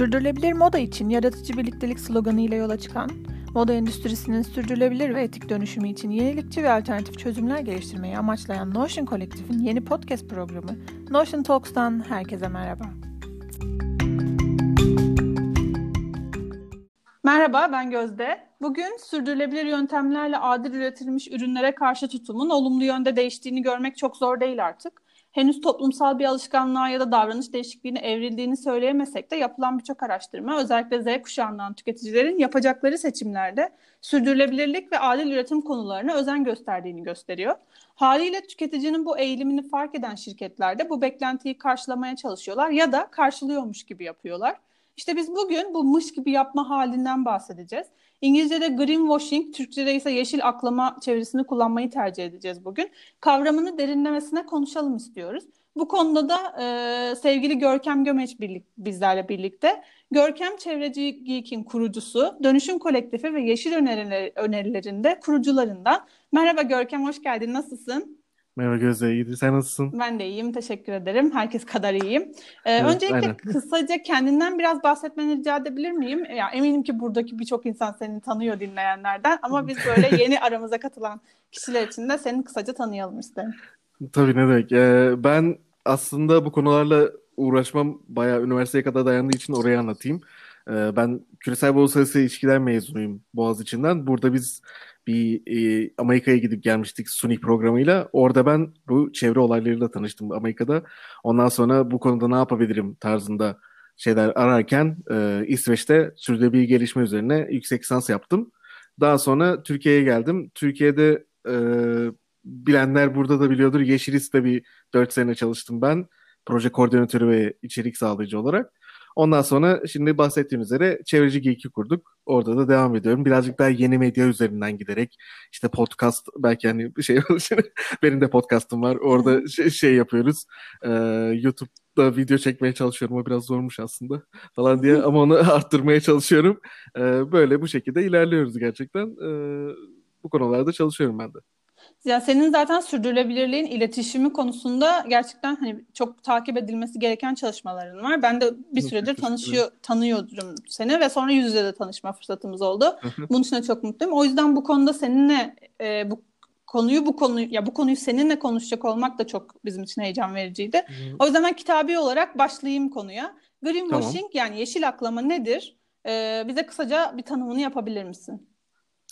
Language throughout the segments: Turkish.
Sürdürülebilir moda için yaratıcı birliktelik sloganı ile yola çıkan, moda endüstrisinin sürdürülebilir ve etik dönüşümü için yenilikçi ve alternatif çözümler geliştirmeyi amaçlayan Notion Kolektif'in yeni podcast programı Notion Talks'tan herkese merhaba. Merhaba ben Gözde. Bugün sürdürülebilir yöntemlerle adil üretilmiş ürünlere karşı tutumun olumlu yönde değiştiğini görmek çok zor değil artık henüz toplumsal bir alışkanlığa ya da davranış değişikliğine evrildiğini söyleyemesek de yapılan birçok araştırma özellikle Z kuşağından tüketicilerin yapacakları seçimlerde sürdürülebilirlik ve adil üretim konularına özen gösterdiğini gösteriyor. Haliyle tüketicinin bu eğilimini fark eden şirketler de bu beklentiyi karşılamaya çalışıyorlar ya da karşılıyormuş gibi yapıyorlar. İşte biz bugün bu mış gibi yapma halinden bahsedeceğiz. İngilizce'de greenwashing, Türkçe'de ise yeşil aklama çevirisini kullanmayı tercih edeceğiz bugün. Kavramını derinlemesine konuşalım istiyoruz. Bu konuda da e, sevgili Görkem Gömeç birlik, bizlerle birlikte. Görkem Çevreci Geek'in kurucusu, Dönüşüm Kolektifi ve Yeşil Öneriler, Önerilerinde kurucularından. Merhaba Görkem, hoş geldin. Nasılsın? Merhaba Gözde, iyidir. Sen nasılsın? Ben de iyiyim, teşekkür ederim. Herkes kadar iyiyim. Ee, evet, öncelikle aynen. kısaca kendinden biraz bahsetmeni rica edebilir miyim? Ya, eminim ki buradaki birçok insan seni tanıyor dinleyenlerden ama biz böyle yeni aramıza katılan kişiler için de seni kısaca tanıyalım isterim. Tabii ne demek. Ee, ben aslında bu konularla uğraşmam bayağı üniversiteye kadar dayandığı için oraya anlatayım. Ee, ben küresel uluslararası ilişkiler mezunuyum Boğaziçi'nden. Burada biz bir e, Amerika'ya gidip gelmiştik Suni programıyla. Orada ben bu çevre olaylarıyla tanıştım Amerika'da. Ondan sonra bu konuda ne yapabilirim tarzında şeyler ararken e, İsveç'te sürdürülebilir gelişme üzerine yüksek lisans yaptım. Daha sonra Türkiye'ye geldim. Türkiye'de e, bilenler burada da biliyordur. Yeşilis'te bir 4 sene çalıştım ben. Proje koordinatörü ve içerik sağlayıcı olarak. Ondan sonra şimdi bahsettiğim üzere Çevreci Geek'i kurduk. Orada da devam ediyorum. Birazcık daha yeni medya üzerinden giderek işte podcast belki hani bir şey benim de podcast'ım var. Orada şey, şey yapıyoruz. Ee, YouTube'da video çekmeye çalışıyorum. O biraz zormuş aslında falan diye ama onu arttırmaya çalışıyorum. Ee, böyle bu şekilde ilerliyoruz gerçekten. Ee, bu konularda çalışıyorum ben de. Ya senin zaten sürdürülebilirliğin iletişimi konusunda gerçekten hani çok takip edilmesi gereken çalışmaların var. Ben de bir süredir tanışıyor tanıyorum seni ve sonra yüz yüze de tanışma fırsatımız oldu. Bunun için de çok mutluyum. O yüzden bu konuda seninle e, bu konuyu bu konuyu ya bu konuyu seninle konuşacak olmak da çok bizim için heyecan vericiydi. O yüzden ben kitabi olarak başlayayım konuya. Greenwashing tamam. yani yeşil aklama nedir? Ee, bize kısaca bir tanımını yapabilir misin?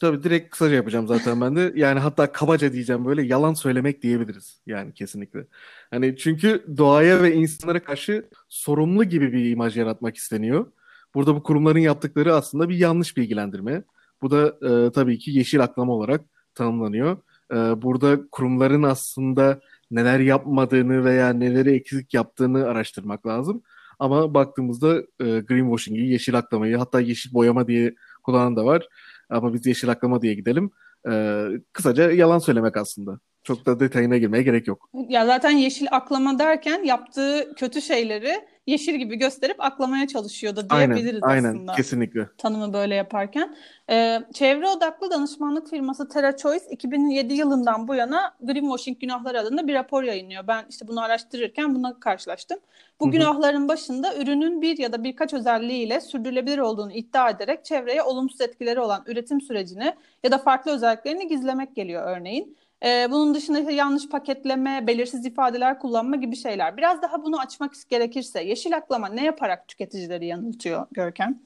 Tabii direkt kısaca yapacağım zaten ben de. Yani hatta kabaca diyeceğim böyle yalan söylemek diyebiliriz. Yani kesinlikle. Hani çünkü doğaya ve insanlara karşı sorumlu gibi bir imaj yaratmak isteniyor. Burada bu kurumların yaptıkları aslında bir yanlış bilgilendirme. Bu da e, tabii ki yeşil aklama olarak tanımlanıyor. E, burada kurumların aslında neler yapmadığını veya neleri eksik yaptığını araştırmak lazım. Ama baktığımızda e, greenwashing'i, yeşil aklamayı hatta yeşil boyama diye kullanan da var. Ama biz yeşil aklama diye gidelim. Ee, kısaca yalan söylemek aslında. Çok da detayına girmeye gerek yok. Ya zaten yeşil aklama derken yaptığı kötü şeyleri yeşil gibi gösterip aklamaya çalışıyordu diyebiliriz aynen, aslında. Aynen, kesinlikle. Tanımı böyle yaparken. Ee, çevre odaklı danışmanlık firması Terra Choice 2007 yılından bu yana Greenwashing Günahları adında bir rapor yayınlıyor. Ben işte bunu araştırırken buna karşılaştım. Bu Hı-hı. günahların başında ürünün bir ya da birkaç özelliğiyle sürdürülebilir olduğunu iddia ederek çevreye olumsuz etkileri olan üretim sürecini ya da farklı özelliklerini gizlemek geliyor örneğin. Ee, bunun dışında yanlış paketleme, belirsiz ifadeler kullanma gibi şeyler. Biraz daha bunu açmak gerekirse yeşil aklama ne yaparak tüketicileri yanıltıyor Görkem?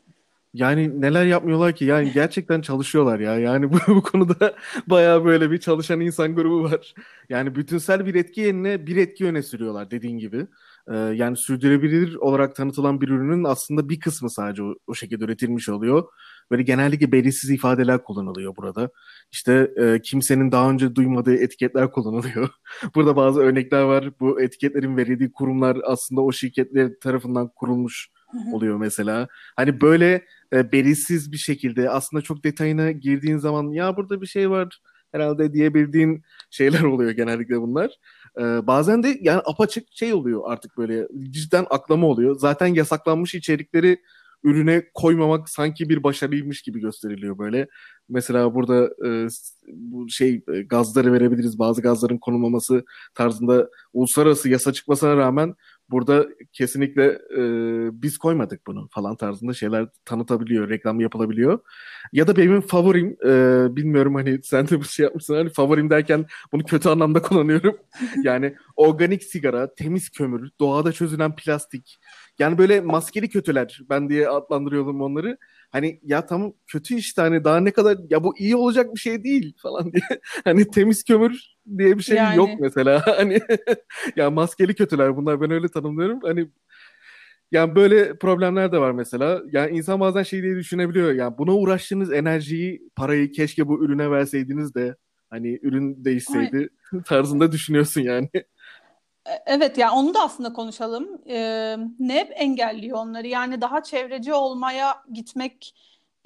Yani neler yapmıyorlar ki? Yani gerçekten çalışıyorlar ya. Yani bu, bu konuda bayağı böyle bir çalışan insan grubu var. Yani bütünsel bir etki yerine bir etki öne sürüyorlar dediğin gibi. Ee, yani sürdürülebilir olarak tanıtılan bir ürünün aslında bir kısmı sadece o, o şekilde üretilmiş oluyor. Böyle genellikle belirsiz ifadeler kullanılıyor burada. İşte e, kimsenin daha önce duymadığı etiketler kullanılıyor. burada bazı örnekler var. Bu etiketlerin verildiği kurumlar aslında o şirketler tarafından kurulmuş oluyor mesela. Hani böyle e, belirsiz bir şekilde aslında çok detayına girdiğin zaman ya burada bir şey var herhalde diyebildiğin şeyler oluyor genellikle bunlar. Ee, bazen de yani apaçık şey oluyor artık böyle cidden aklama oluyor. Zaten yasaklanmış içerikleri ürüne koymamak sanki bir başarıymış gibi gösteriliyor böyle. Mesela burada e, bu şey e, gazları verebiliriz. Bazı gazların konulmaması tarzında uluslararası yasa çıkmasına rağmen burada kesinlikle e, biz koymadık bunu falan tarzında şeyler tanıtabiliyor, reklam yapılabiliyor. Ya da benim favorim, e, bilmiyorum hani sen de bu şey yapmışsın hani favorim derken bunu kötü anlamda kullanıyorum. yani organik sigara, temiz kömür, doğada çözülen plastik. Yani böyle maskeli kötüler ben diye adlandırıyordum onları. Hani ya tamam kötü işte hani daha ne kadar ya bu iyi olacak bir şey değil falan diye. Hani temiz kömür diye bir şey yani. yok mesela. Hani ya maskeli kötüler bunlar ben öyle tanımlıyorum. Hani yani böyle problemler de var mesela. Yani insan bazen şey diye düşünebiliyor. Yani buna uğraştığınız enerjiyi, parayı keşke bu ürüne verseydiniz de hani ürün değişseydi Ay. tarzında düşünüyorsun yani. E, evet yani onu da aslında konuşalım. Ee, ne engelliyor onları? Yani daha çevreci olmaya gitmek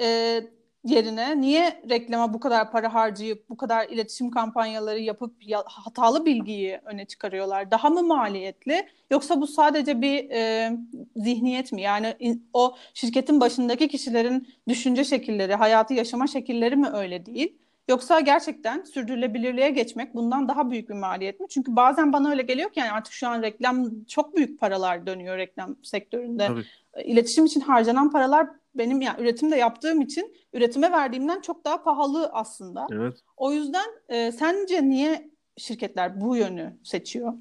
e, yerine niye reklama bu kadar para harcayıp bu kadar iletişim kampanyaları yapıp ya, hatalı bilgiyi öne çıkarıyorlar? Daha mı maliyetli yoksa bu sadece bir e, zihniyet mi? Yani o şirketin başındaki kişilerin düşünce şekilleri, hayatı yaşama şekilleri mi öyle değil? Yoksa gerçekten sürdürülebilirliğe geçmek bundan daha büyük bir maliyet mi? Çünkü bazen bana öyle geliyor ki yani artık şu an reklam çok büyük paralar dönüyor reklam sektöründe. Tabii. İletişim için harcanan paralar benim yani üretimde yaptığım için üretime verdiğimden çok daha pahalı aslında. Evet. O yüzden e, sence niye şirketler bu yönü seçiyor?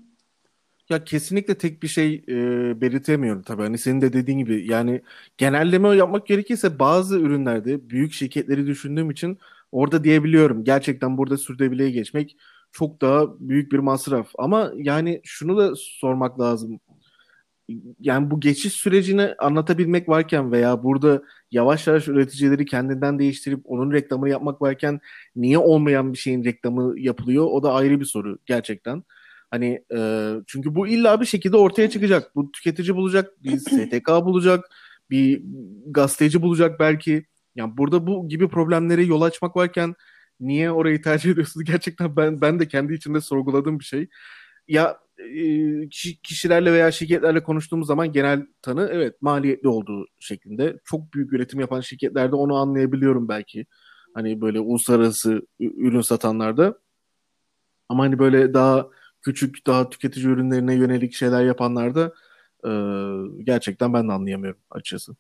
Ya kesinlikle tek bir şey e, belirtemiyorum tabii. Hani senin de dediğin gibi yani genelleme yapmak gerekirse bazı ürünlerde büyük şirketleri düşündüğüm için orada diyebiliyorum. Gerçekten burada sürdürülebilirliğe geçmek çok daha büyük bir masraf. Ama yani şunu da sormak lazım yani bu geçiş sürecini anlatabilmek varken veya burada yavaş yavaş üreticileri kendinden değiştirip onun reklamını yapmak varken niye olmayan bir şeyin reklamı yapılıyor? O da ayrı bir soru gerçekten. Hani e, çünkü bu illa bir şekilde ortaya çıkacak. Bu tüketici bulacak, bir STK bulacak, bir gazeteci bulacak belki. Yani burada bu gibi problemlere yol açmak varken niye orayı tercih ediyorsunuz? Gerçekten ben ben de kendi içinde sorguladığım bir şey. Ya e, kişilerle veya şirketlerle konuştuğumuz zaman genel tanı evet maliyetli olduğu şeklinde. Çok büyük üretim yapan şirketlerde onu anlayabiliyorum belki. Hani böyle uluslararası ürün satanlarda. Ama hani böyle daha küçük, daha tüketici ürünlerine yönelik şeyler yapanlarda e, gerçekten ben de anlayamıyorum açıkçası.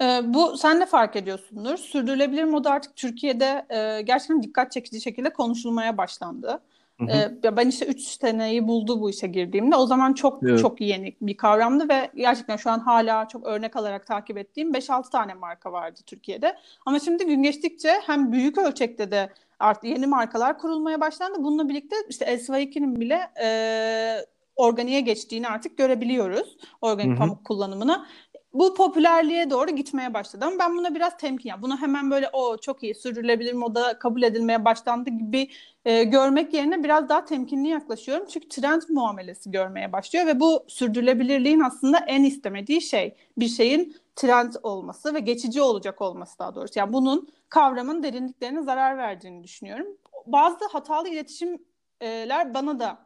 E, bu sen de fark ediyorsundur. Sürdürülebilir moda artık Türkiye'de e, gerçekten dikkat çekici şekilde konuşulmaya başlandı. Ee, ben işte 3 seneyi buldu bu işe girdiğimde. O zaman çok evet. çok yeni bir kavramdı ve gerçekten şu an hala çok örnek alarak takip ettiğim 5-6 tane marka vardı Türkiye'de. Ama şimdi gün geçtikçe hem büyük ölçekte de artık yeni markalar kurulmaya başlandı. Bununla birlikte işte SY2'nin bile e, organiğe geçtiğini artık görebiliyoruz. Organik Hı-hı. pamuk kullanımına bu popülerliğe doğru gitmeye başladı. Ama ben buna biraz temkin yani buna hemen böyle o çok iyi sürdürülebilir moda kabul edilmeye başlandı gibi e, görmek yerine biraz daha temkinli yaklaşıyorum. Çünkü trend muamelesi görmeye başlıyor ve bu sürdürülebilirliğin aslında en istemediği şey. Bir şeyin trend olması ve geçici olacak olması daha doğrusu. Yani bunun kavramın derinliklerine zarar verdiğini düşünüyorum. Bazı hatalı iletişimler bana da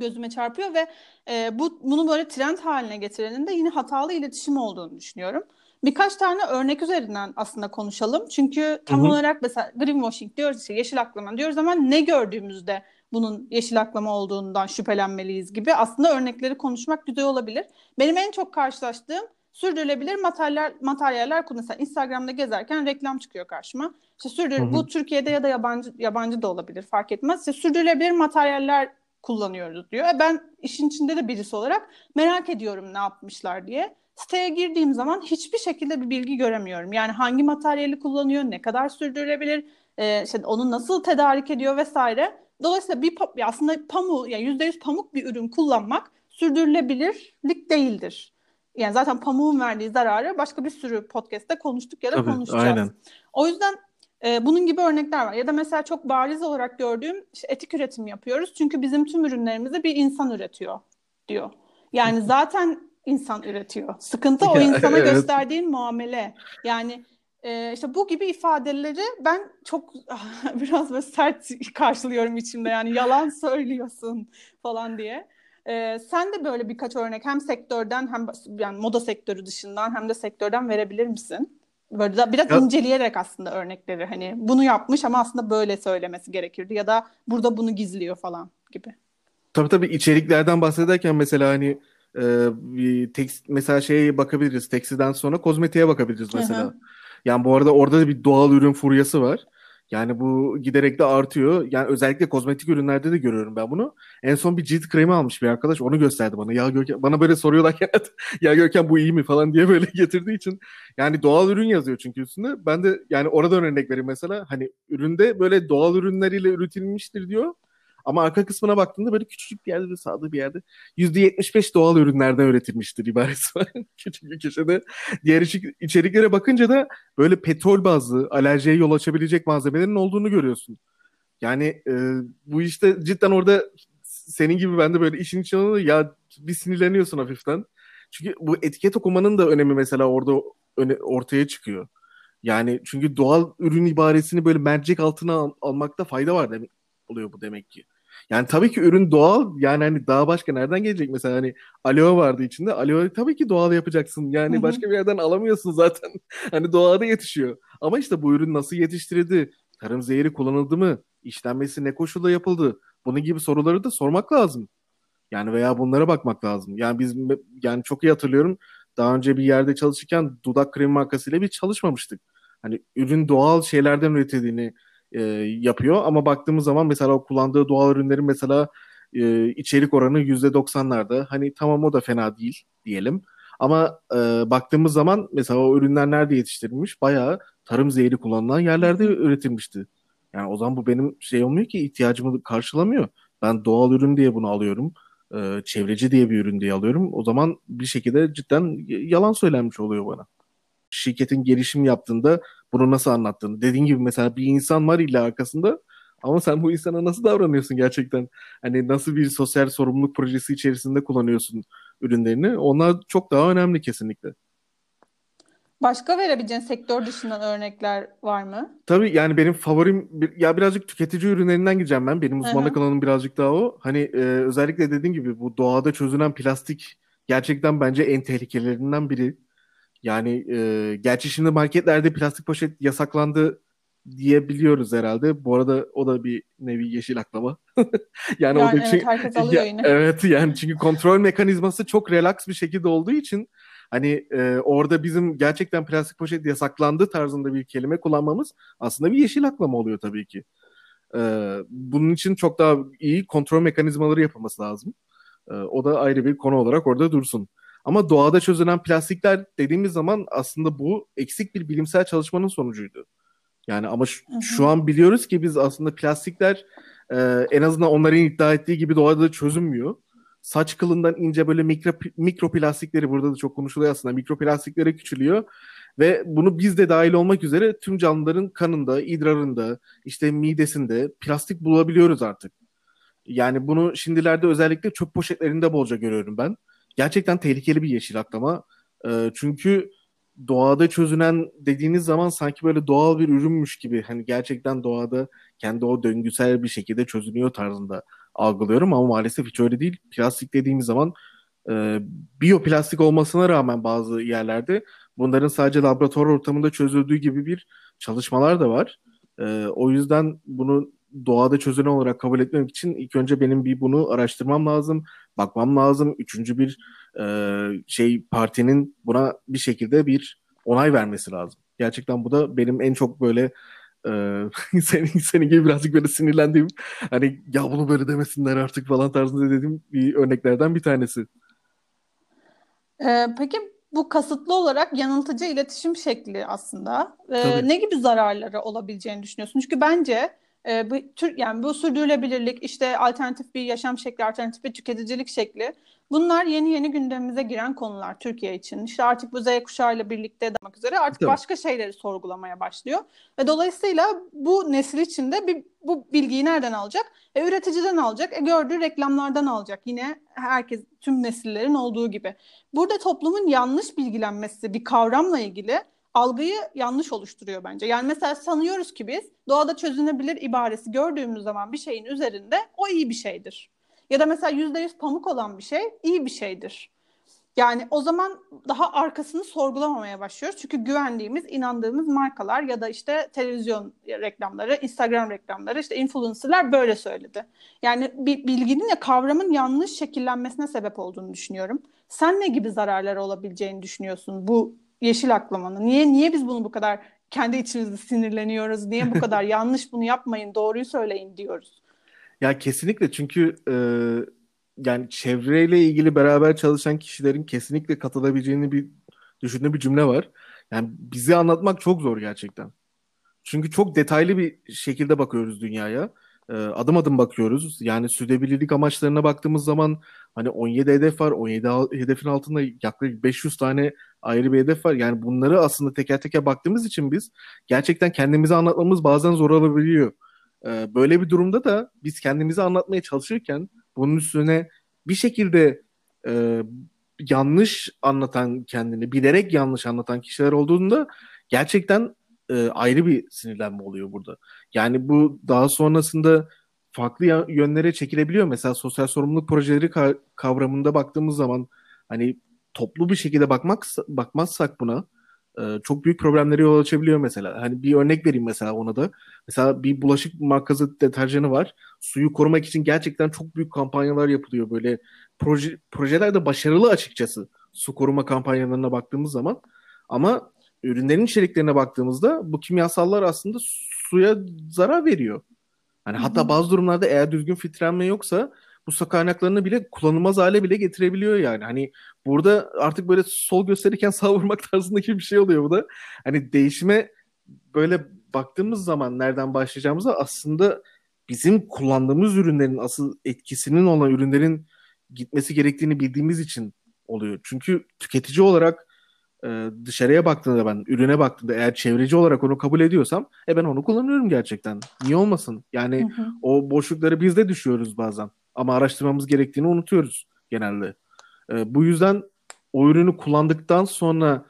gözüme çarpıyor ve e, bu bunu böyle trend haline getirenin de yine hatalı iletişim olduğunu düşünüyorum. Birkaç tane örnek üzerinden aslında konuşalım. Çünkü tam Hı-hı. olarak mesela greenwashing diyoruz işte yeşil aklama diyoruz ama ne gördüğümüzde bunun yeşil aklama olduğundan şüphelenmeliyiz gibi aslında örnekleri konuşmak güzel olabilir. Benim en çok karşılaştığım sürdürülebilir materyaller materyaller mesela Instagram'da gezerken reklam çıkıyor karşıma. İşte sürdür bu Türkiye'de ya da yabancı yabancı da olabilir fark etmez. İşte sürdürülebilir materyaller kullanıyoruz diyor. E, ben işin içinde de birisi olarak merak ediyorum ne yapmışlar diye. Siteye girdiğim zaman hiçbir şekilde bir bilgi göremiyorum. Yani hangi materyali kullanıyor, ne kadar sürdürülebilir, e, işte onu nasıl tedarik ediyor vesaire. Dolayısıyla bir aslında pamuk, yani %100 pamuk bir ürün kullanmak sürdürülebilirlik değildir. Yani zaten pamuğun verdiği zararı başka bir sürü podcast'te konuştuk ya da Tabii, konuşacağız. Aynen. O yüzden e, bunun gibi örnekler var. Ya da mesela çok bariz olarak gördüğüm işte etik üretim yapıyoruz. Çünkü bizim tüm ürünlerimizi bir insan üretiyor diyor. Yani zaten insan üretiyor. Sıkıntı o insana evet. gösterdiğin muamele. Yani e, işte bu gibi ifadeleri ben çok biraz böyle sert karşılıyorum içimde. Yani yalan söylüyorsun falan diye. Ee, sen de böyle birkaç örnek hem sektörden hem yani moda sektörü dışından hem de sektörden verebilir misin? Böyle da biraz ya, inceleyerek aslında örnekleri hani bunu yapmış ama aslında böyle söylemesi gerekirdi ya da burada bunu gizliyor falan gibi. Tabii tabii içeriklerden bahsederken mesela hani e, bir tekst, mesela şeye bakabiliriz. Tekstilden sonra kozmetiğe bakabiliriz mesela. Hı hı. Yani bu arada orada da bir doğal ürün furyası var. Yani bu giderek de artıyor. Yani özellikle kozmetik ürünlerde de görüyorum ben bunu. En son bir cilt kremi almış bir arkadaş. Onu gösterdi bana. Ya Görkem bana böyle soruyorlar ya Görkem bu iyi mi falan diye böyle getirdiği için. Yani doğal ürün yazıyor çünkü üstünde. Ben de yani oradan örnek vereyim mesela. Hani üründe böyle doğal ürünleriyle üretilmiştir diyor. Ama arka kısmına baktığında böyle küçücük bir yerde de sağda bir yerde %75 doğal ürünlerden üretilmiştir ibaresi var. Küçük bir köşede. Diğer içeriklere bakınca da böyle petrol bazlı alerjiye yol açabilecek malzemelerin olduğunu görüyorsun. Yani e, bu işte cidden orada senin gibi ben de böyle işin içine ya bir sinirleniyorsun hafiften. Çünkü bu etiket okumanın da önemi mesela orada öne, ortaya çıkıyor. Yani çünkü doğal ürün ibaresini böyle mercek altına al- almakta fayda var demek oluyor bu demek ki. Yani tabii ki ürün doğal. Yani hani daha başka nereden gelecek mesela hani aloe vardı içinde. Aloe tabii ki doğal yapacaksın. Yani başka bir yerden alamıyorsun zaten. hani doğada yetişiyor. Ama işte bu ürün nasıl yetiştirildi? Tarım zehri kullanıldı mı? İşlenmesi ne koşulda yapıldı? Bunun gibi soruları da sormak lazım. Yani veya bunlara bakmak lazım. Yani biz yani çok iyi hatırlıyorum. Daha önce bir yerde çalışırken dudak kremi markasıyla bir çalışmamıştık. Hani ürün doğal şeylerden üretildiğini e, yapıyor. Ama baktığımız zaman mesela o kullandığı doğal ürünlerin mesela e, içerik oranı %90'larda. Hani tamam o da fena değil diyelim. Ama e, baktığımız zaman mesela o ürünler nerede yetiştirilmiş? Bayağı tarım zehri kullanılan yerlerde üretilmişti. Yani o zaman bu benim şey olmuyor ki ihtiyacımı karşılamıyor. Ben doğal ürün diye bunu alıyorum. E, çevreci diye bir ürün diye alıyorum. O zaman bir şekilde cidden yalan söylenmiş oluyor bana. Şirketin gelişim yaptığında bunu nasıl anlattığını. Dediğin gibi mesela bir insan var illa arkasında ama sen bu insana nasıl davranıyorsun gerçekten? Hani nasıl bir sosyal sorumluluk projesi içerisinde kullanıyorsun ürünlerini? Onlar çok daha önemli kesinlikle. Başka verebileceğin sektör dışından örnekler var mı? Tabii yani benim favorim ya birazcık tüketici ürünlerinden gideceğim ben. Benim uzmanlık alanım birazcık daha o. Hani e, özellikle dediğim gibi bu doğada çözünen plastik gerçekten bence en tehlikelerinden biri. Yani e, gerçi şimdi marketlerde plastik poşet yasaklandı diyebiliyoruz herhalde. Bu arada o da bir nevi yeşil aklama. yani, yani o da evet, çünkü, herkes alıyor ya, yine. Evet yani çünkü kontrol mekanizması çok relax bir şekilde olduğu için hani e, orada bizim gerçekten plastik poşet yasaklandı tarzında bir kelime kullanmamız aslında bir yeşil aklama oluyor tabii ki. E, bunun için çok daha iyi kontrol mekanizmaları yapılması lazım. E, o da ayrı bir konu olarak orada dursun. Ama doğada çözülen plastikler dediğimiz zaman aslında bu eksik bir bilimsel çalışmanın sonucuydu. Yani ama şu, şu an biliyoruz ki biz aslında plastikler e, en azından onların iddia ettiği gibi doğada çözünmüyor. Saç kılından ince böyle mikro, mikroplastikleri burada da çok konuşuluyor aslında. Mikroplastiklere küçülüyor ve bunu biz de dahil olmak üzere tüm canlıların kanında, idrarında, işte midesinde plastik bulabiliyoruz artık. Yani bunu şimdilerde özellikle çöp poşetlerinde bolca görüyorum ben gerçekten tehlikeli bir yeşil aklama. E, çünkü doğada çözünen dediğiniz zaman sanki böyle doğal bir ürünmüş gibi hani gerçekten doğada kendi o döngüsel bir şekilde çözünüyor tarzında algılıyorum ama maalesef hiç öyle değil. Plastik dediğimiz zaman e, biyoplastik olmasına rağmen bazı yerlerde bunların sadece laboratuvar ortamında çözüldüğü gibi bir çalışmalar da var. E, o yüzden bunu doğada çözülen olarak kabul etmek için ilk önce benim bir bunu araştırmam lazım, bakmam lazım. Üçüncü bir e, şey partinin buna bir şekilde bir onay vermesi lazım. Gerçekten bu da benim en çok böyle e, senin senin gibi birazcık böyle sinirlendiğim hani ya bunu böyle demesinler artık falan tarzında dediğim bir örneklerden bir tanesi. Ee, peki bu kasıtlı olarak yanıltıcı iletişim şekli aslında. Ee, ne gibi zararları olabileceğini düşünüyorsun? Çünkü bence e, bu tür yani bu sürdürülebilirlik işte alternatif bir yaşam şekli, alternatif bir tüketicilik şekli bunlar yeni yeni gündemimize giren konular Türkiye için. İşte artık bu Z kuşağıyla birlikte demek üzere artık Tabii. başka şeyleri sorgulamaya başlıyor. Ve dolayısıyla bu nesil için de bir, bu bilgiyi nereden alacak? E, üreticiden alacak, e, gördüğü reklamlardan alacak. Yine herkes, tüm nesillerin olduğu gibi. Burada toplumun yanlış bilgilenmesi bir kavramla ilgili algıyı yanlış oluşturuyor bence. Yani mesela sanıyoruz ki biz doğada çözünebilir ibaresi gördüğümüz zaman bir şeyin üzerinde o iyi bir şeydir. Ya da mesela yüzde yüz pamuk olan bir şey iyi bir şeydir. Yani o zaman daha arkasını sorgulamamaya başlıyoruz. Çünkü güvendiğimiz, inandığımız markalar ya da işte televizyon reklamları, Instagram reklamları, işte influencerlar böyle söyledi. Yani bir bilginin ya kavramın yanlış şekillenmesine sebep olduğunu düşünüyorum. Sen ne gibi zararları olabileceğini düşünüyorsun bu yeşil aklamanın? Niye niye biz bunu bu kadar kendi içimizde sinirleniyoruz? Niye bu kadar yanlış bunu yapmayın, doğruyu söyleyin diyoruz? Ya kesinlikle çünkü e, yani çevreyle ilgili beraber çalışan kişilerin kesinlikle katılabileceğini bir düşündüğü bir cümle var. Yani bizi anlatmak çok zor gerçekten. Çünkü çok detaylı bir şekilde bakıyoruz dünyaya. Ee, adım adım bakıyoruz. Yani sürdürülebilirlik amaçlarına baktığımız zaman hani 17 hedef var. 17 hedefin altında yaklaşık 500 tane ayrı bir hedef var. Yani bunları aslında teker teker baktığımız için biz gerçekten kendimizi anlatmamız bazen zor olabiliyor. Ee, böyle bir durumda da biz kendimizi anlatmaya çalışırken bunun üstüne bir şekilde e, yanlış anlatan kendini, bilerek yanlış anlatan kişiler olduğunda gerçekten e, ayrı bir sinirlenme oluyor burada. Yani bu daha sonrasında farklı yönlere çekilebiliyor. Mesela sosyal sorumluluk projeleri kavramında baktığımız zaman hani toplu bir şekilde bakmak bakmazsak buna e, çok büyük problemlere yol açabiliyor mesela. Hani bir örnek vereyim mesela ona da. Mesela bir bulaşık markası deterjanı var. Suyu korumak için gerçekten çok büyük kampanyalar yapılıyor. Böyle proje, projeler de başarılı açıkçası su koruma kampanyalarına baktığımız zaman. Ama ürünlerin içeriklerine baktığımızda bu kimyasallar aslında suya zarar veriyor. Hani hatta bazı durumlarda eğer düzgün filtrelenme yoksa bu su kaynaklarını bile kullanılmaz hale bile getirebiliyor yani. Hani burada artık böyle sol gösterirken sağ vurmak tarzındaki bir şey oluyor bu da. Hani değişime böyle baktığımız zaman nereden başlayacağımıza aslında bizim kullandığımız ürünlerin asıl etkisinin olan ürünlerin gitmesi gerektiğini bildiğimiz için oluyor. Çünkü tüketici olarak e, dışarıya baktığında ben ürüne baktığımda eğer çevreci olarak onu kabul ediyorsam e ben onu kullanıyorum gerçekten. Niye olmasın? Yani hı hı. o boşlukları biz de düşüyoruz bazen. Ama araştırmamız gerektiğini unutuyoruz genelde. E, bu yüzden o ürünü kullandıktan sonra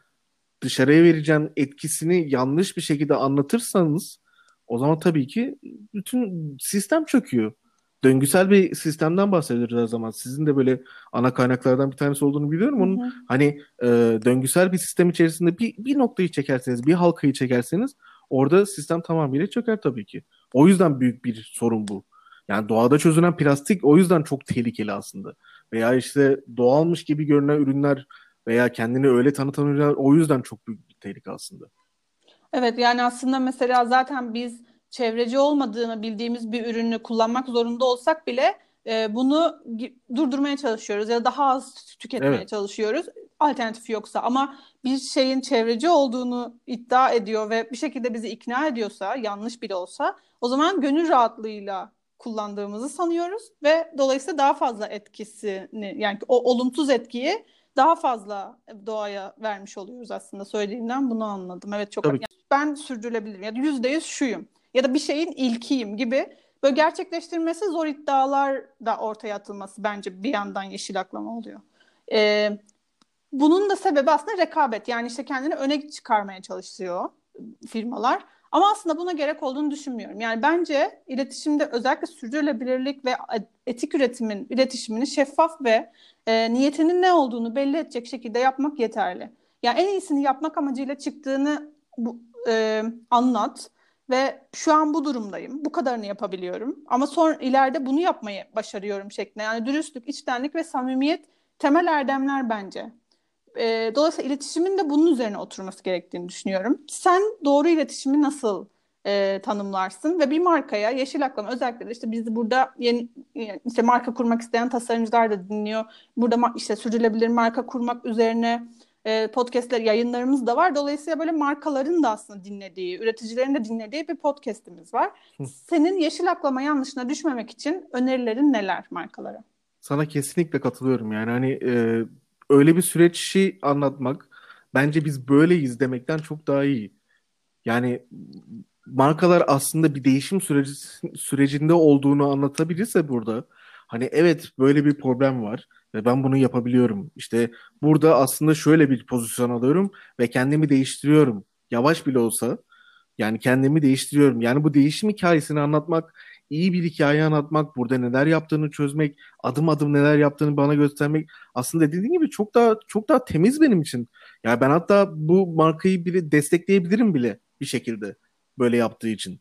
dışarıya vereceğin etkisini yanlış bir şekilde anlatırsanız o zaman tabii ki bütün sistem çöküyor. Döngüsel bir sistemden bahsediyoruz her zaman. Sizin de böyle ana kaynaklardan bir tanesi olduğunu biliyorum. Onun hı hı. hani e, döngüsel bir sistem içerisinde bir, bir noktayı çekerseniz, bir halkayı çekerseniz orada sistem tamamıyla çöker tabii ki. O yüzden büyük bir sorun bu. Yani doğada çözülen plastik o yüzden çok tehlikeli aslında. Veya işte doğalmış gibi görünen ürünler veya kendini öyle tanıtan ürünler o yüzden çok büyük bir tehlike aslında. Evet yani aslında mesela zaten biz çevreci olmadığını bildiğimiz bir ürünü kullanmak zorunda olsak bile e, bunu durdurmaya çalışıyoruz ya da daha az tüketmeye evet. çalışıyoruz. Alternatif yoksa ama bir şeyin çevreci olduğunu iddia ediyor ve bir şekilde bizi ikna ediyorsa yanlış bile olsa o zaman gönül rahatlığıyla kullandığımızı sanıyoruz ve dolayısıyla daha fazla etkisini yani o olumsuz etkiyi daha fazla doğaya vermiş oluyoruz aslında söylediğinden bunu anladım. Evet çok yani ben sürdürülebilirim ya yani yüzde yüz şuyum ya da bir şeyin ilkiyim gibi böyle gerçekleştirmesi zor iddialar da ortaya atılması bence bir yandan yeşil aklama oluyor. Ee, bunun da sebebi aslında rekabet yani işte kendini öne çıkarmaya çalışıyor firmalar ama aslında buna gerek olduğunu düşünmüyorum. Yani bence iletişimde özellikle sürdürülebilirlik ve etik üretimin iletişimini şeffaf ve e, niyetinin ne olduğunu belli edecek şekilde yapmak yeterli. Yani en iyisini yapmak amacıyla çıktığını bu, e, anlat ve şu an bu durumdayım. Bu kadarını yapabiliyorum. Ama sonra ileride bunu yapmayı başarıyorum şeklinde. Yani dürüstlük, içtenlik ve samimiyet temel erdemler bence. E, dolayısıyla iletişimin de bunun üzerine oturması gerektiğini düşünüyorum. Sen doğru iletişimi nasıl e, tanımlarsın ve bir markaya yeşil aklama özellikle de işte biz burada yeni işte marka kurmak isteyen tasarımcılar da dinliyor. Burada işte sürdürülebilir marka kurmak üzerine e, podcastler yayınlarımız da var. Dolayısıyla böyle markaların da aslında dinlediği, üreticilerin de dinlediği bir podcastimiz var. Senin yeşil aklama yanlışına düşmemek için önerilerin neler markalara? Sana kesinlikle katılıyorum. Yani hani e, öyle bir süreçi anlatmak bence biz böyleyiz demekten çok daha iyi. Yani markalar aslında bir değişim süreci, sürecinde olduğunu anlatabilirse burada hani evet böyle bir problem var ben bunu yapabiliyorum. İşte burada aslında şöyle bir pozisyon alıyorum ve kendimi değiştiriyorum. Yavaş bile olsa yani kendimi değiştiriyorum. Yani bu değişim hikayesini anlatmak iyi bir hikaye anlatmak, burada neler yaptığını çözmek, adım adım neler yaptığını bana göstermek aslında dediğin gibi çok daha çok daha temiz benim için. Yani ben hatta bu markayı bile destekleyebilirim bile bir şekilde böyle yaptığı için.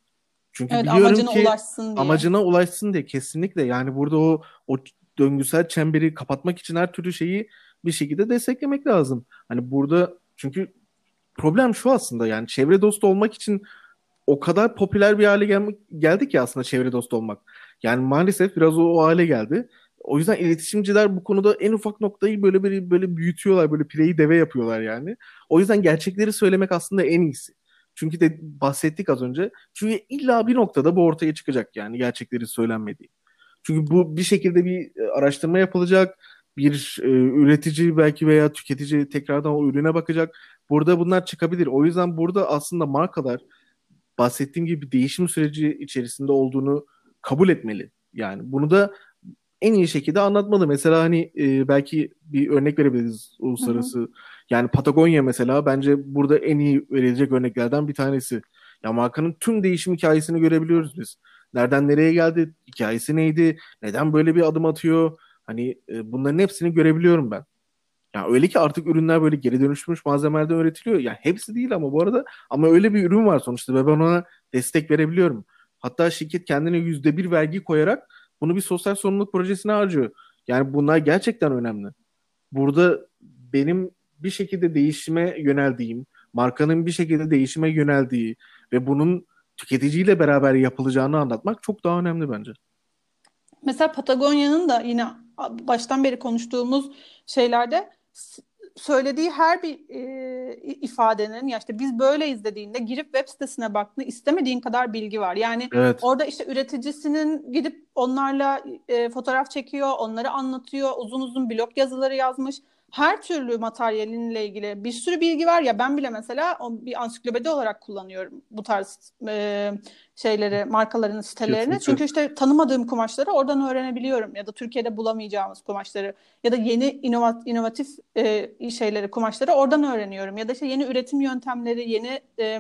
Çünkü Evet biliyorum amacına ki ulaşsın diye. amacına ulaşsın diye kesinlikle yani burada o o döngüsel çemberi kapatmak için her türlü şeyi bir şekilde desteklemek lazım. Hani burada çünkü problem şu aslında yani çevre dostu olmak için o kadar popüler bir hale gelmek, geldi ki aslında çevre dostu olmak. Yani maalesef biraz o, o hale geldi. O yüzden iletişimciler bu konuda en ufak noktayı böyle böyle böyle büyütüyorlar. Böyle pireyi deve yapıyorlar yani. O yüzden gerçekleri söylemek aslında en iyisi. Çünkü de bahsettik az önce. Çünkü illa bir noktada bu ortaya çıkacak yani gerçekleri söylenmediği. Çünkü bu bir şekilde bir e, araştırma yapılacak. Bir e, üretici belki veya tüketici tekrardan o ürüne bakacak. Burada bunlar çıkabilir. O yüzden burada aslında markalar bahsettiğim gibi değişim süreci içerisinde olduğunu kabul etmeli. Yani bunu da en iyi şekilde anlatmalı. Mesela hani e, belki bir örnek verebiliriz uluslararası. Hı hı. Yani Patagonya mesela bence burada en iyi verilecek örneklerden bir tanesi. Ya markanın tüm değişim hikayesini görebiliyoruz biz. Nereden nereye geldi, hikayesi neydi, neden böyle bir adım atıyor. Hani e, bunların hepsini görebiliyorum ben. Ya öyle ki artık ürünler böyle geri dönüştürmüş malzemelerden üretiliyor. Yani hepsi değil ama bu arada ama öyle bir ürün var sonuçta ve ben ona destek verebiliyorum. Hatta şirket kendine yüzde bir vergi koyarak bunu bir sosyal sorumluluk projesine harcıyor. Yani bunlar gerçekten önemli. Burada benim bir şekilde değişime yöneldiğim, markanın bir şekilde değişime yöneldiği ve bunun tüketiciyle beraber yapılacağını anlatmak çok daha önemli bence. Mesela Patagonya'nın da yine baştan beri konuştuğumuz şeylerde söylediği her bir e, ifadenin ya işte biz böyle izlediğinde girip web sitesine baktığında istemediğin kadar bilgi var. Yani evet. orada işte üreticisinin gidip onlarla e, fotoğraf çekiyor, onları anlatıyor, uzun uzun blog yazıları yazmış her türlü materyalinle ilgili bir sürü bilgi var ya ben bile mesela bir ansiklopedi olarak kullanıyorum bu tarz e, şeyleri markaların sitelerini. Kesinlikle. Çünkü işte tanımadığım kumaşları oradan öğrenebiliyorum ya da Türkiye'de bulamayacağımız kumaşları ya da yeni inovat, inovatif e, şeyleri kumaşları oradan öğreniyorum ya da işte yeni üretim yöntemleri, yeni e,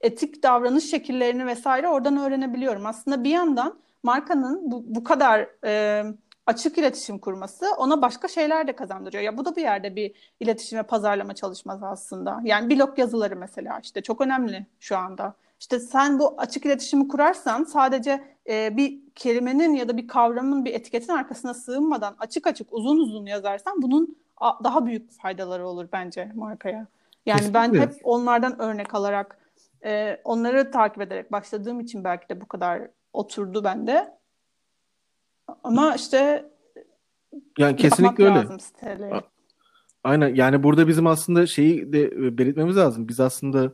etik davranış şekillerini vesaire oradan öğrenebiliyorum. Aslında bir yandan markanın bu, bu kadar e, açık iletişim kurması ona başka şeyler de kazandırıyor. Ya bu da bir yerde bir iletişim ve pazarlama çalışması aslında. Yani blog yazıları mesela işte çok önemli şu anda. İşte sen bu açık iletişimi kurarsan sadece e, bir kelimenin ya da bir kavramın bir etiketin arkasına sığınmadan açık açık uzun uzun yazarsan bunun a, daha büyük faydaları olur bence markaya. Yani Kesinlikle. ben hep onlardan örnek alarak e, onları takip ederek başladığım için belki de bu kadar oturdu bende. Ama işte yani kesinlikle öyle. Aynen yani burada bizim aslında şeyi de e, belirtmemiz lazım. Biz aslında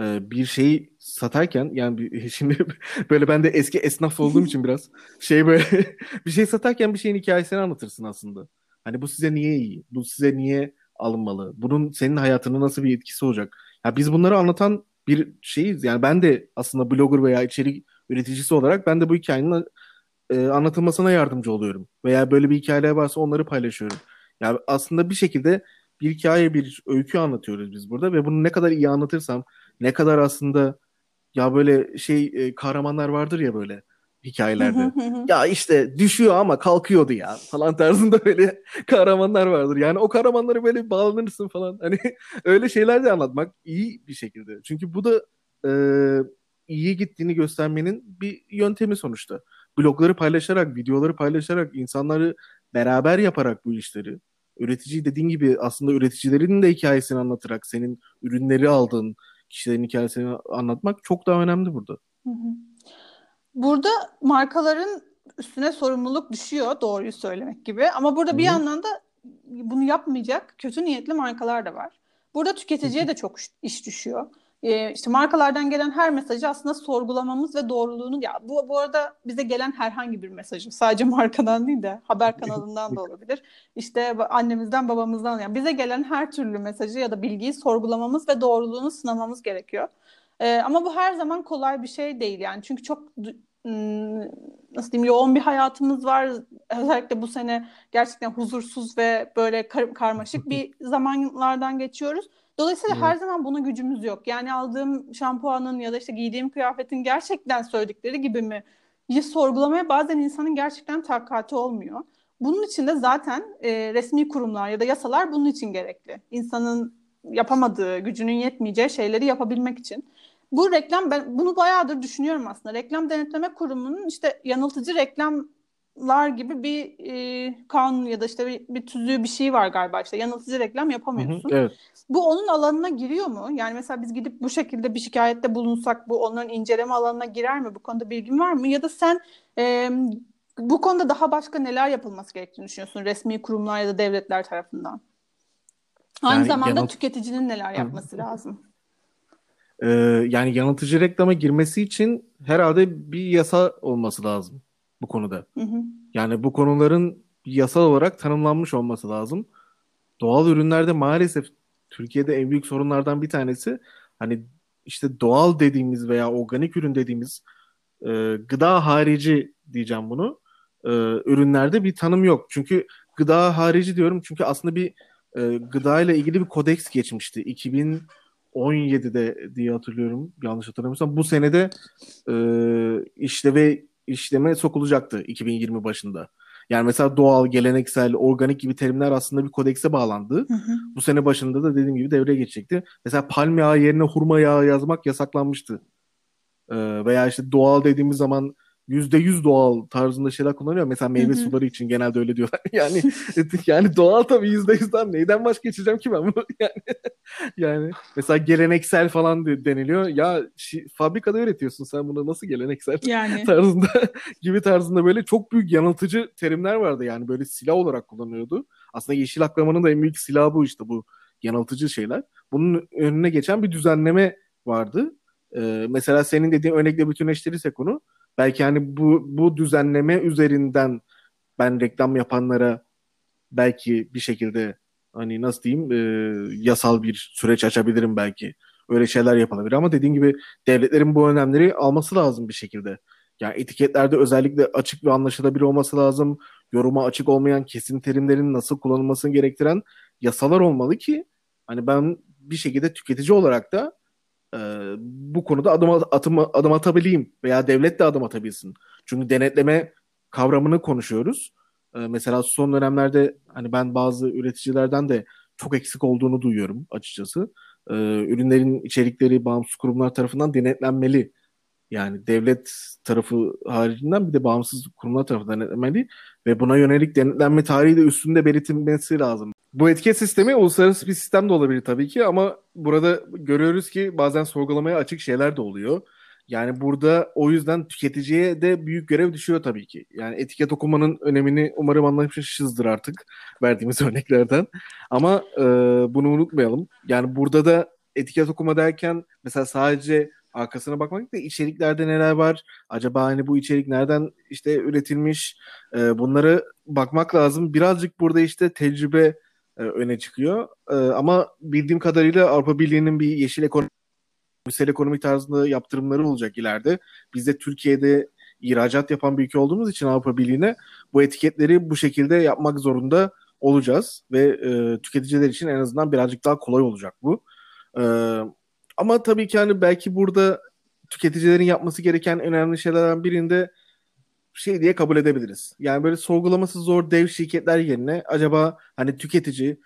e, bir şeyi satarken yani şimdi böyle ben de eski esnaf olduğum için biraz şey böyle bir şey satarken bir şeyin hikayesini anlatırsın aslında. Hani bu size niye iyi? Bu size niye alınmalı? Bunun senin hayatına nasıl bir etkisi olacak? Ya biz bunları anlatan bir şeyiz. Yani ben de aslında blogger veya içerik üreticisi olarak ben de bu hikayenin e, anlatılmasına yardımcı oluyorum. Veya böyle bir hikayeler varsa onları paylaşıyorum. Yani aslında bir şekilde bir hikaye, bir öykü anlatıyoruz biz burada ve bunu ne kadar iyi anlatırsam, ne kadar aslında ya böyle şey e, kahramanlar vardır ya böyle hikayelerde. ya işte düşüyor ama kalkıyordu ya falan tarzında böyle kahramanlar vardır. Yani o kahramanları böyle bağlanırsın falan. Hani öyle şeyler de anlatmak iyi bir şekilde. Çünkü bu da e, iyi gittiğini göstermenin bir yöntemi sonuçta blogları paylaşarak, videoları paylaşarak, insanları beraber yaparak bu işleri, üretici dediğin gibi aslında üreticilerin de hikayesini anlatarak, senin ürünleri aldığın kişilerin hikayesini anlatmak çok daha önemli burada. Burada markaların üstüne sorumluluk düşüyor doğruyu söylemek gibi. Ama burada Hı-hı. bir yandan da bunu yapmayacak kötü niyetli markalar da var. Burada tüketiciye Hı-hı. de çok iş düşüyor e, işte markalardan gelen her mesajı aslında sorgulamamız ve doğruluğunu ya bu bu arada bize gelen herhangi bir mesajı sadece markadan değil de haber kanalından da olabilir. İşte annemizden babamızdan yani bize gelen her türlü mesajı ya da bilgiyi sorgulamamız ve doğruluğunu sınamamız gerekiyor. E, ama bu her zaman kolay bir şey değil yani çünkü çok nasıl diyeyim yoğun bir hayatımız var. Özellikle bu sene gerçekten huzursuz ve böyle kar- karmaşık bir zamanlardan geçiyoruz. Dolayısıyla evet. her zaman buna gücümüz yok. Yani aldığım şampuanın ya da işte giydiğim kıyafetin gerçekten söyledikleri gibi mi sorgulamaya bazen insanın gerçekten takati olmuyor. Bunun için de zaten e, resmi kurumlar ya da yasalar bunun için gerekli. İnsanın yapamadığı, gücünün yetmeyeceği şeyleri yapabilmek için. Bu reklam ben bunu bayağıdır düşünüyorum aslında. Reklam Denetleme Kurumu'nun işte yanıltıcı reklamlar gibi bir e, kanun ya da işte bir, bir tüzüğü bir şey var galiba işte yanıltıcı reklam yapamıyorsun. Hı hı, evet. Bu onun alanına giriyor mu? Yani mesela biz gidip bu şekilde bir şikayette bulunsak bu onların inceleme alanına girer mi? Bu konuda bilgin var mı? Ya da sen e, bu konuda daha başka neler yapılması gerektiğini düşünüyorsun resmi kurumlar ya da devletler tarafından? Aynı yani zamanda yanıl... tüketicinin neler yapması Hı. lazım? Ee, yani yanıltıcı reklama girmesi için herhalde bir yasa olması lazım bu konuda. Hı hı. Yani bu konuların yasal olarak tanımlanmış olması lazım. Doğal ürünlerde maalesef Türkiye'de en büyük sorunlardan bir tanesi hani işte doğal dediğimiz veya organik ürün dediğimiz e, gıda harici diyeceğim bunu. E, ürünlerde bir tanım yok. Çünkü gıda harici diyorum çünkü aslında bir e, gıda ile ilgili bir kodeks geçmişti. 2017'de diye hatırlıyorum yanlış hatırlamıyorsam. Bu senede e, işleve işleme sokulacaktı 2020 başında. Yani mesela doğal, geleneksel, organik gibi terimler aslında bir kodekse bağlandı. Hı hı. Bu sene başında da dediğim gibi devreye geçecekti. Mesela palm yağı yerine hurma yağı yazmak yasaklanmıştı. Ee, veya işte doğal dediğimiz zaman yüz doğal tarzında şeyler kullanıyor. Mesela meyve Hı-hı. suları için genelde öyle diyorlar. yani yani doğal tabii yüzde yüzden neyden başka içeceğim ki ben bunu yani yani mesela geleneksel falan deniliyor. Ya şi, fabrikada üretiyorsun sen bunu nasıl geleneksel yani. tarzında gibi tarzında böyle çok büyük yanıltıcı terimler vardı yani böyle silah olarak kullanıyordu. Aslında yeşil aklamanın da en büyük silahı bu işte bu yanıltıcı şeyler. Bunun önüne geçen bir düzenleme vardı. Ee, mesela senin dediğin örnekle bütünleştirirsek onu belki hani bu bu düzenleme üzerinden ben reklam yapanlara belki bir şekilde hani nasıl diyeyim e, yasal bir süreç açabilirim belki. Öyle şeyler yapılabilir ama dediğim gibi devletlerin bu önlemleri alması lazım bir şekilde. Yani etiketlerde özellikle açık ve anlaşılabilir olması lazım. Yoruma açık olmayan kesin terimlerin nasıl kullanılmasını gerektiren yasalar olmalı ki hani ben bir şekilde tüketici olarak da e, bu konuda adım, atım, adım atabileyim veya devlet de adım atabilsin. Çünkü denetleme kavramını konuşuyoruz. E, mesela son dönemlerde hani ben bazı üreticilerden de çok eksik olduğunu duyuyorum açıkçası. E, ürünlerin içerikleri bağımsız kurumlar tarafından denetlenmeli. Yani devlet tarafı haricinden bir de bağımsız kurumlar tarafından denetlenmeli ve buna yönelik denetlenme tarihi de üstünde belirtilmesi lazım. Bu etiket sistemi uluslararası bir sistem de olabilir tabii ki ama burada görüyoruz ki bazen sorgulamaya açık şeyler de oluyor. Yani burada o yüzden tüketiciye de büyük görev düşüyor tabii ki. Yani etiket okumanın önemini umarım anlamışızdır artık verdiğimiz örneklerden. Ama e, bunu unutmayalım. Yani burada da etiket okuma derken mesela sadece arkasına bakmak da içeriklerde neler var? Acaba hani bu içerik nereden işte üretilmiş? E, bunları bakmak lazım. Birazcık burada işte tecrübe e, öne çıkıyor. E, ama bildiğim kadarıyla Avrupa Birliği'nin bir yeşil ekonomi ekonomi tarzında yaptırımları olacak ileride. Biz de Türkiye'de ihracat yapan bir ülke olduğumuz için Avrupa Birliği'ne bu etiketleri bu şekilde yapmak zorunda olacağız ve e, tüketiciler için en azından birazcık daha kolay olacak bu. E, ama tabii ki hani belki burada tüketicilerin yapması gereken önemli şeylerden birinde şey diye kabul edebiliriz. Yani böyle sorgulaması zor dev şirketler yerine acaba hani tüketici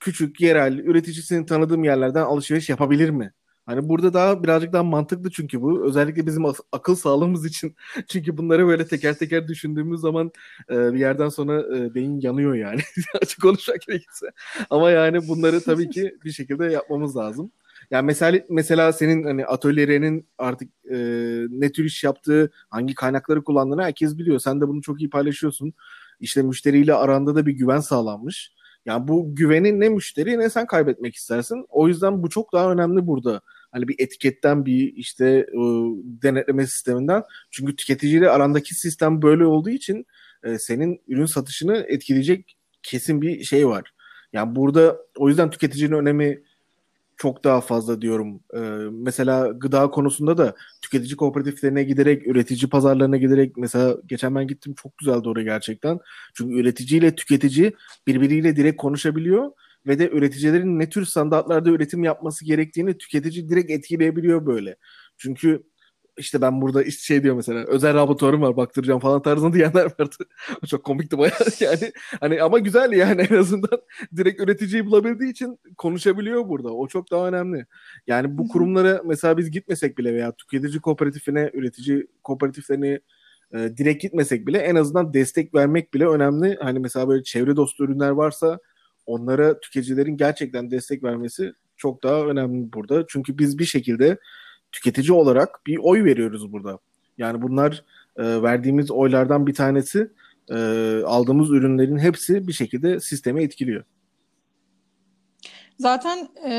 küçük yerel üreticisini tanıdığım yerlerden alışveriş yapabilir mi? Hani burada daha birazcık daha mantıklı çünkü bu. Özellikle bizim akıl sağlığımız için. çünkü bunları böyle teker teker düşündüğümüz zaman e, bir yerden sonra e, beyin yanıyor yani. Açık konuşmak gerekirse. Ama yani bunları tabii ki bir şekilde yapmamız lazım. Yani mesela mesela senin hani atölyelerinin artık e, ne tür iş yaptığı, hangi kaynakları kullandığını herkes biliyor. Sen de bunu çok iyi paylaşıyorsun. İşte müşteriyle aranda da bir güven sağlanmış. Yani bu güveni ne müşteri ne sen kaybetmek istersin. O yüzden bu çok daha önemli burada. Hani bir etiketten bir işte e, denetleme sisteminden. Çünkü tüketiciyle arandaki sistem böyle olduğu için e, senin ürün satışını etkileyecek kesin bir şey var. Yani burada o yüzden tüketicinin önemi çok daha fazla diyorum. Ee, mesela gıda konusunda da tüketici kooperatiflerine giderek, üretici pazarlarına giderek mesela geçen ben gittim çok güzeldi oraya gerçekten. Çünkü üreticiyle tüketici birbiriyle direkt konuşabiliyor ve de üreticilerin ne tür standartlarda üretim yapması gerektiğini tüketici direkt etkileyebiliyor böyle. Çünkü işte ben burada şey diyor mesela özel laboratuvarım var baktıracağım falan tarzında diyenler vardı. Çok komikti bayağı yani. Hani ama güzel yani en azından direkt üreticiyi bulabildiği için konuşabiliyor burada. O çok daha önemli. Yani bu kurumlara mesela biz gitmesek bile veya tüketici kooperatifine, üretici kooperatiflerine e, direkt gitmesek bile en azından destek vermek bile önemli. Hani mesela böyle çevre dostu ürünler varsa onlara tüketicilerin gerçekten destek vermesi çok daha önemli burada. Çünkü biz bir şekilde tüketici olarak bir oy veriyoruz burada. Yani bunlar e, verdiğimiz oylardan bir tanesi e, aldığımız ürünlerin hepsi bir şekilde sisteme etkiliyor. Zaten e,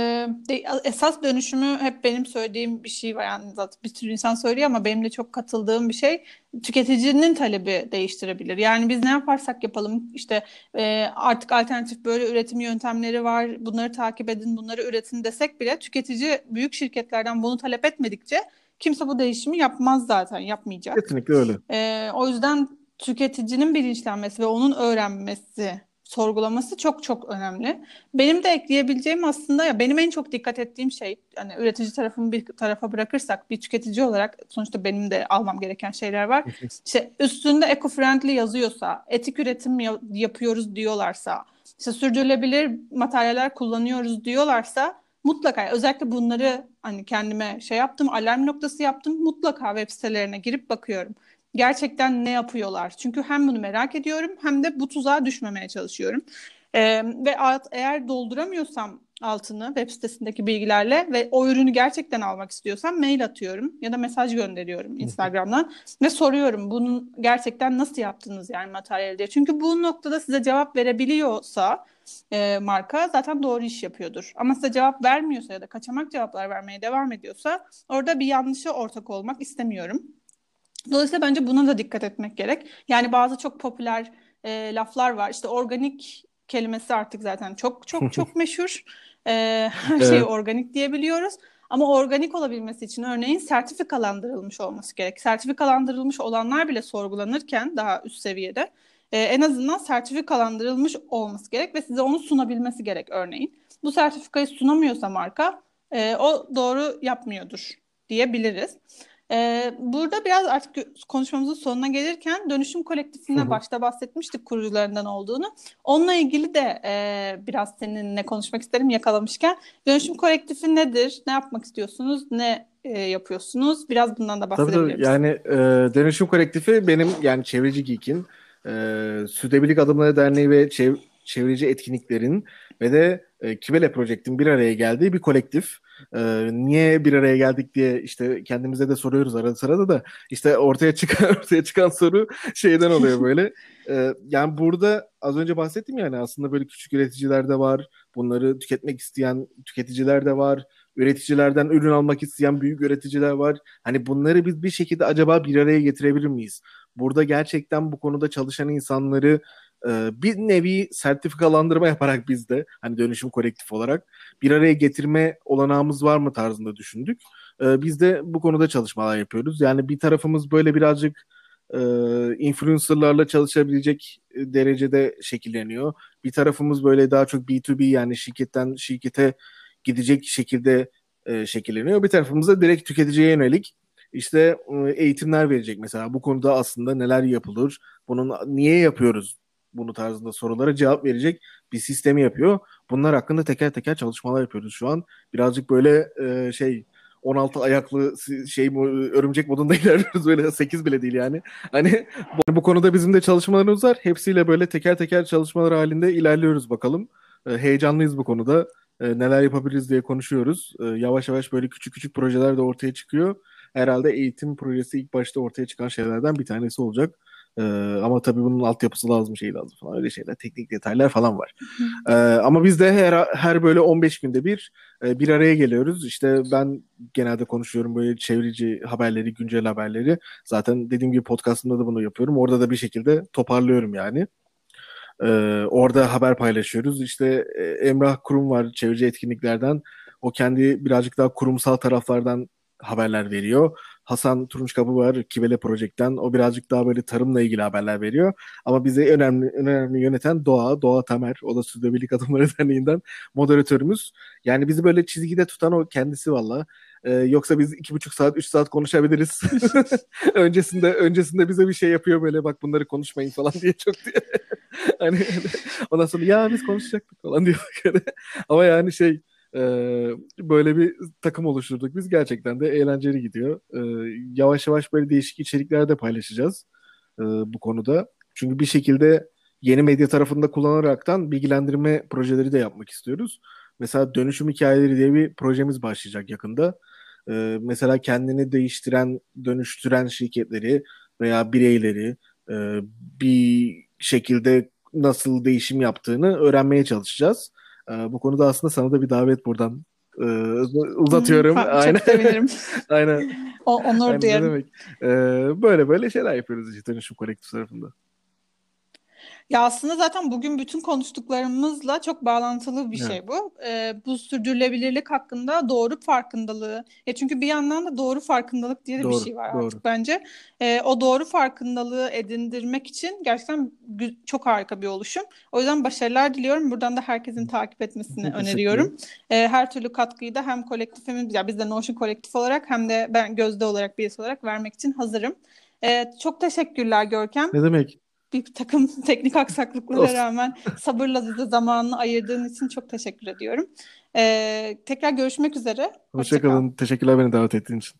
de, esas dönüşümü hep benim söylediğim bir şey var. Yani zaten bir sürü insan söylüyor ama benim de çok katıldığım bir şey tüketicinin talebi değiştirebilir. Yani biz ne yaparsak yapalım işte e, artık alternatif böyle üretim yöntemleri var. Bunları takip edin, bunları üretin desek bile tüketici büyük şirketlerden bunu talep etmedikçe kimse bu değişimi yapmaz zaten, yapmayacak. Kesinlikle öyle. E, o yüzden tüketicinin bilinçlenmesi ve onun öğrenmesi sorgulaması çok çok önemli. Benim de ekleyebileceğim aslında ya benim en çok dikkat ettiğim şey hani üretici tarafını bir tarafa bırakırsak bir tüketici olarak sonuçta benim de almam gereken şeyler var. İşte üstünde eco-friendly yazıyorsa, etik üretim yapıyoruz diyorlarsa, işte sürdürülebilir materyaller kullanıyoruz diyorlarsa mutlaka özellikle bunları hani kendime şey yaptım, alarm noktası yaptım. Mutlaka web sitelerine girip bakıyorum gerçekten ne yapıyorlar? Çünkü hem bunu merak ediyorum hem de bu tuzağa düşmemeye çalışıyorum. Ee, ve eğer dolduramıyorsam altını web sitesindeki bilgilerle ve o ürünü gerçekten almak istiyorsam mail atıyorum ya da mesaj gönderiyorum Instagram'dan ve soruyorum bunun gerçekten nasıl yaptınız yani materyal diye. Çünkü bu noktada size cevap verebiliyorsa e, marka zaten doğru iş yapıyordur. Ama size cevap vermiyorsa ya da kaçamak cevaplar vermeye devam ediyorsa orada bir yanlışa ortak olmak istemiyorum. Dolayısıyla bence buna da dikkat etmek gerek. Yani bazı çok popüler e, laflar var. İşte organik kelimesi artık zaten çok çok çok meşhur. E, her şeyi evet. organik diyebiliyoruz. Ama organik olabilmesi için örneğin sertifikalandırılmış olması gerek. Sertifikalandırılmış olanlar bile sorgulanırken daha üst seviyede e, en azından sertifikalandırılmış olması gerek ve size onu sunabilmesi gerek örneğin. Bu sertifikayı sunamıyorsa marka e, o doğru yapmıyordur diyebiliriz. Ee, burada biraz artık konuşmamızın sonuna gelirken dönüşüm kolektifine başta bahsetmiştik kurucularından olduğunu. Onunla ilgili de e, biraz seninle konuşmak isterim yakalamışken. Dönüşüm kolektifi nedir? Ne yapmak istiyorsunuz? Ne e, yapıyorsunuz? Biraz bundan da bahsedebilir tabii, tabii. Yani e, dönüşüm kolektifi benim yani Çevreci Geek'in e, Sürdürülebilirlik Adımları Derneği ve çev çevreci etkinliklerin ve de e, Kibele Project'in bir araya geldiği bir kolektif. E, niye bir araya geldik diye işte kendimize de soruyoruz arada sırada da işte ortaya çıkan ortaya çıkan soru şeyden oluyor böyle. E, yani burada az önce bahsettim yani aslında böyle küçük üreticiler de var. Bunları tüketmek isteyen tüketiciler de var. Üreticilerden ürün almak isteyen büyük üreticiler var. Hani bunları biz bir şekilde acaba bir araya getirebilir miyiz? Burada gerçekten bu konuda çalışan insanları e, bir nevi sertifikalandırma yaparak biz de hani dönüşüm kolektif olarak bir araya getirme olanağımız var mı tarzında düşündük. E, biz de bu konuda çalışmalar yapıyoruz. Yani bir tarafımız böyle birazcık e, influencerlarla çalışabilecek derecede şekilleniyor. Bir tarafımız böyle daha çok B2B yani şirketten şirkete gidecek şekilde e, şekilleniyor. Bir tarafımız da direkt tüketiciye yönelik işte eğitimler verecek mesela bu konuda aslında neler yapılır, bunun niye yapıyoruz bunu tarzında sorulara cevap verecek bir sistemi yapıyor. Bunlar hakkında teker teker çalışmalar yapıyoruz şu an. Birazcık böyle e, şey 16 ayaklı şey örümcek modunda ilerliyoruz böyle 8 bile değil yani. Hani bu, bu konuda bizim de çalışmalarımız var. Hepsiyle böyle teker teker çalışmalar halinde ilerliyoruz bakalım. E, heyecanlıyız bu konuda. E, neler yapabiliriz diye konuşuyoruz. E, yavaş yavaş böyle küçük küçük projeler de ortaya çıkıyor. Herhalde eğitim projesi ilk başta ortaya çıkan şeylerden bir tanesi olacak. Ee, ama tabii bunun altyapısı lazım, şey lazım falan öyle şeyler, teknik detaylar falan var. Ee, ama biz de her, her böyle 15 günde bir e, bir araya geliyoruz. İşte ben genelde konuşuyorum böyle çevreci haberleri, güncel haberleri. Zaten dediğim gibi podcastımda da bunu yapıyorum. Orada da bir şekilde toparlıyorum yani. Ee, orada haber paylaşıyoruz. İşte e, Emrah Kurum var çevreci etkinliklerden. O kendi birazcık daha kurumsal taraflardan haberler veriyor. Hasan Turunçkapı var Kivele Project'ten. O birazcık daha böyle tarımla ilgili haberler veriyor. Ama bizi önemli önemli yöneten Doğa, Doğa Tamer. O da Sürdürülebilirlik Adımları Derneği'nden moderatörümüz. Yani bizi böyle çizgide tutan o kendisi valla. Ee, yoksa biz iki buçuk saat, üç saat konuşabiliriz. öncesinde öncesinde bize bir şey yapıyor böyle bak bunları konuşmayın falan diye çok diye. hani ondan sonra ya biz konuşacaktık falan diyor. Ama yani şey e, böyle bir takım oluşturduk. Biz gerçekten de eğlenceli gidiyor. E, yavaş yavaş böyle değişik içerikler de paylaşacağız e, bu konuda. Çünkü bir şekilde yeni medya tarafında kullanaraktan bilgilendirme projeleri de yapmak istiyoruz. Mesela dönüşüm hikayeleri diye bir projemiz başlayacak yakında. Ee, mesela kendini değiştiren, dönüştüren şirketleri veya bireyleri e, bir şekilde nasıl değişim yaptığını öğrenmeye çalışacağız. Ee, bu konuda aslında sana da bir davet buradan e, uzatıyorum. Çok Aynen. sevinirim. Aynen. O, onur Aynen, ne duyarım. demek. Ee, böyle böyle şeyler yapıyoruz işte dönüşüm kolektif tarafında. Ya aslında zaten bugün bütün konuştuklarımızla çok bağlantılı bir Evet. şey bu. Ee, bu sürdürülebilirlik hakkında doğru farkındalığı. Ya çünkü bir yandan da doğru farkındalık diye de bir Doğru, şey var doğru. artık bence. Ee, o doğru farkındalığı edindirmek için gerçekten çok harika bir oluşum. O yüzden başarılar diliyorum. Buradan da herkesin takip etmesini öneriyorum. Ee, her türlü katkıyı da hem kolektifimiz, ya biz de Notion kolektif olarak hem de ben Gözde olarak birisi olarak vermek için hazırım. Ee, çok teşekkürler Görkem Ne demek? Bir takım teknik aksaklıklara rağmen sabırla bize zamanını ayırdığın için çok teşekkür ediyorum. Ee, tekrar görüşmek üzere. Hoşça kal. Hoşçakalın. Teşekkürler beni davet ettiğin için.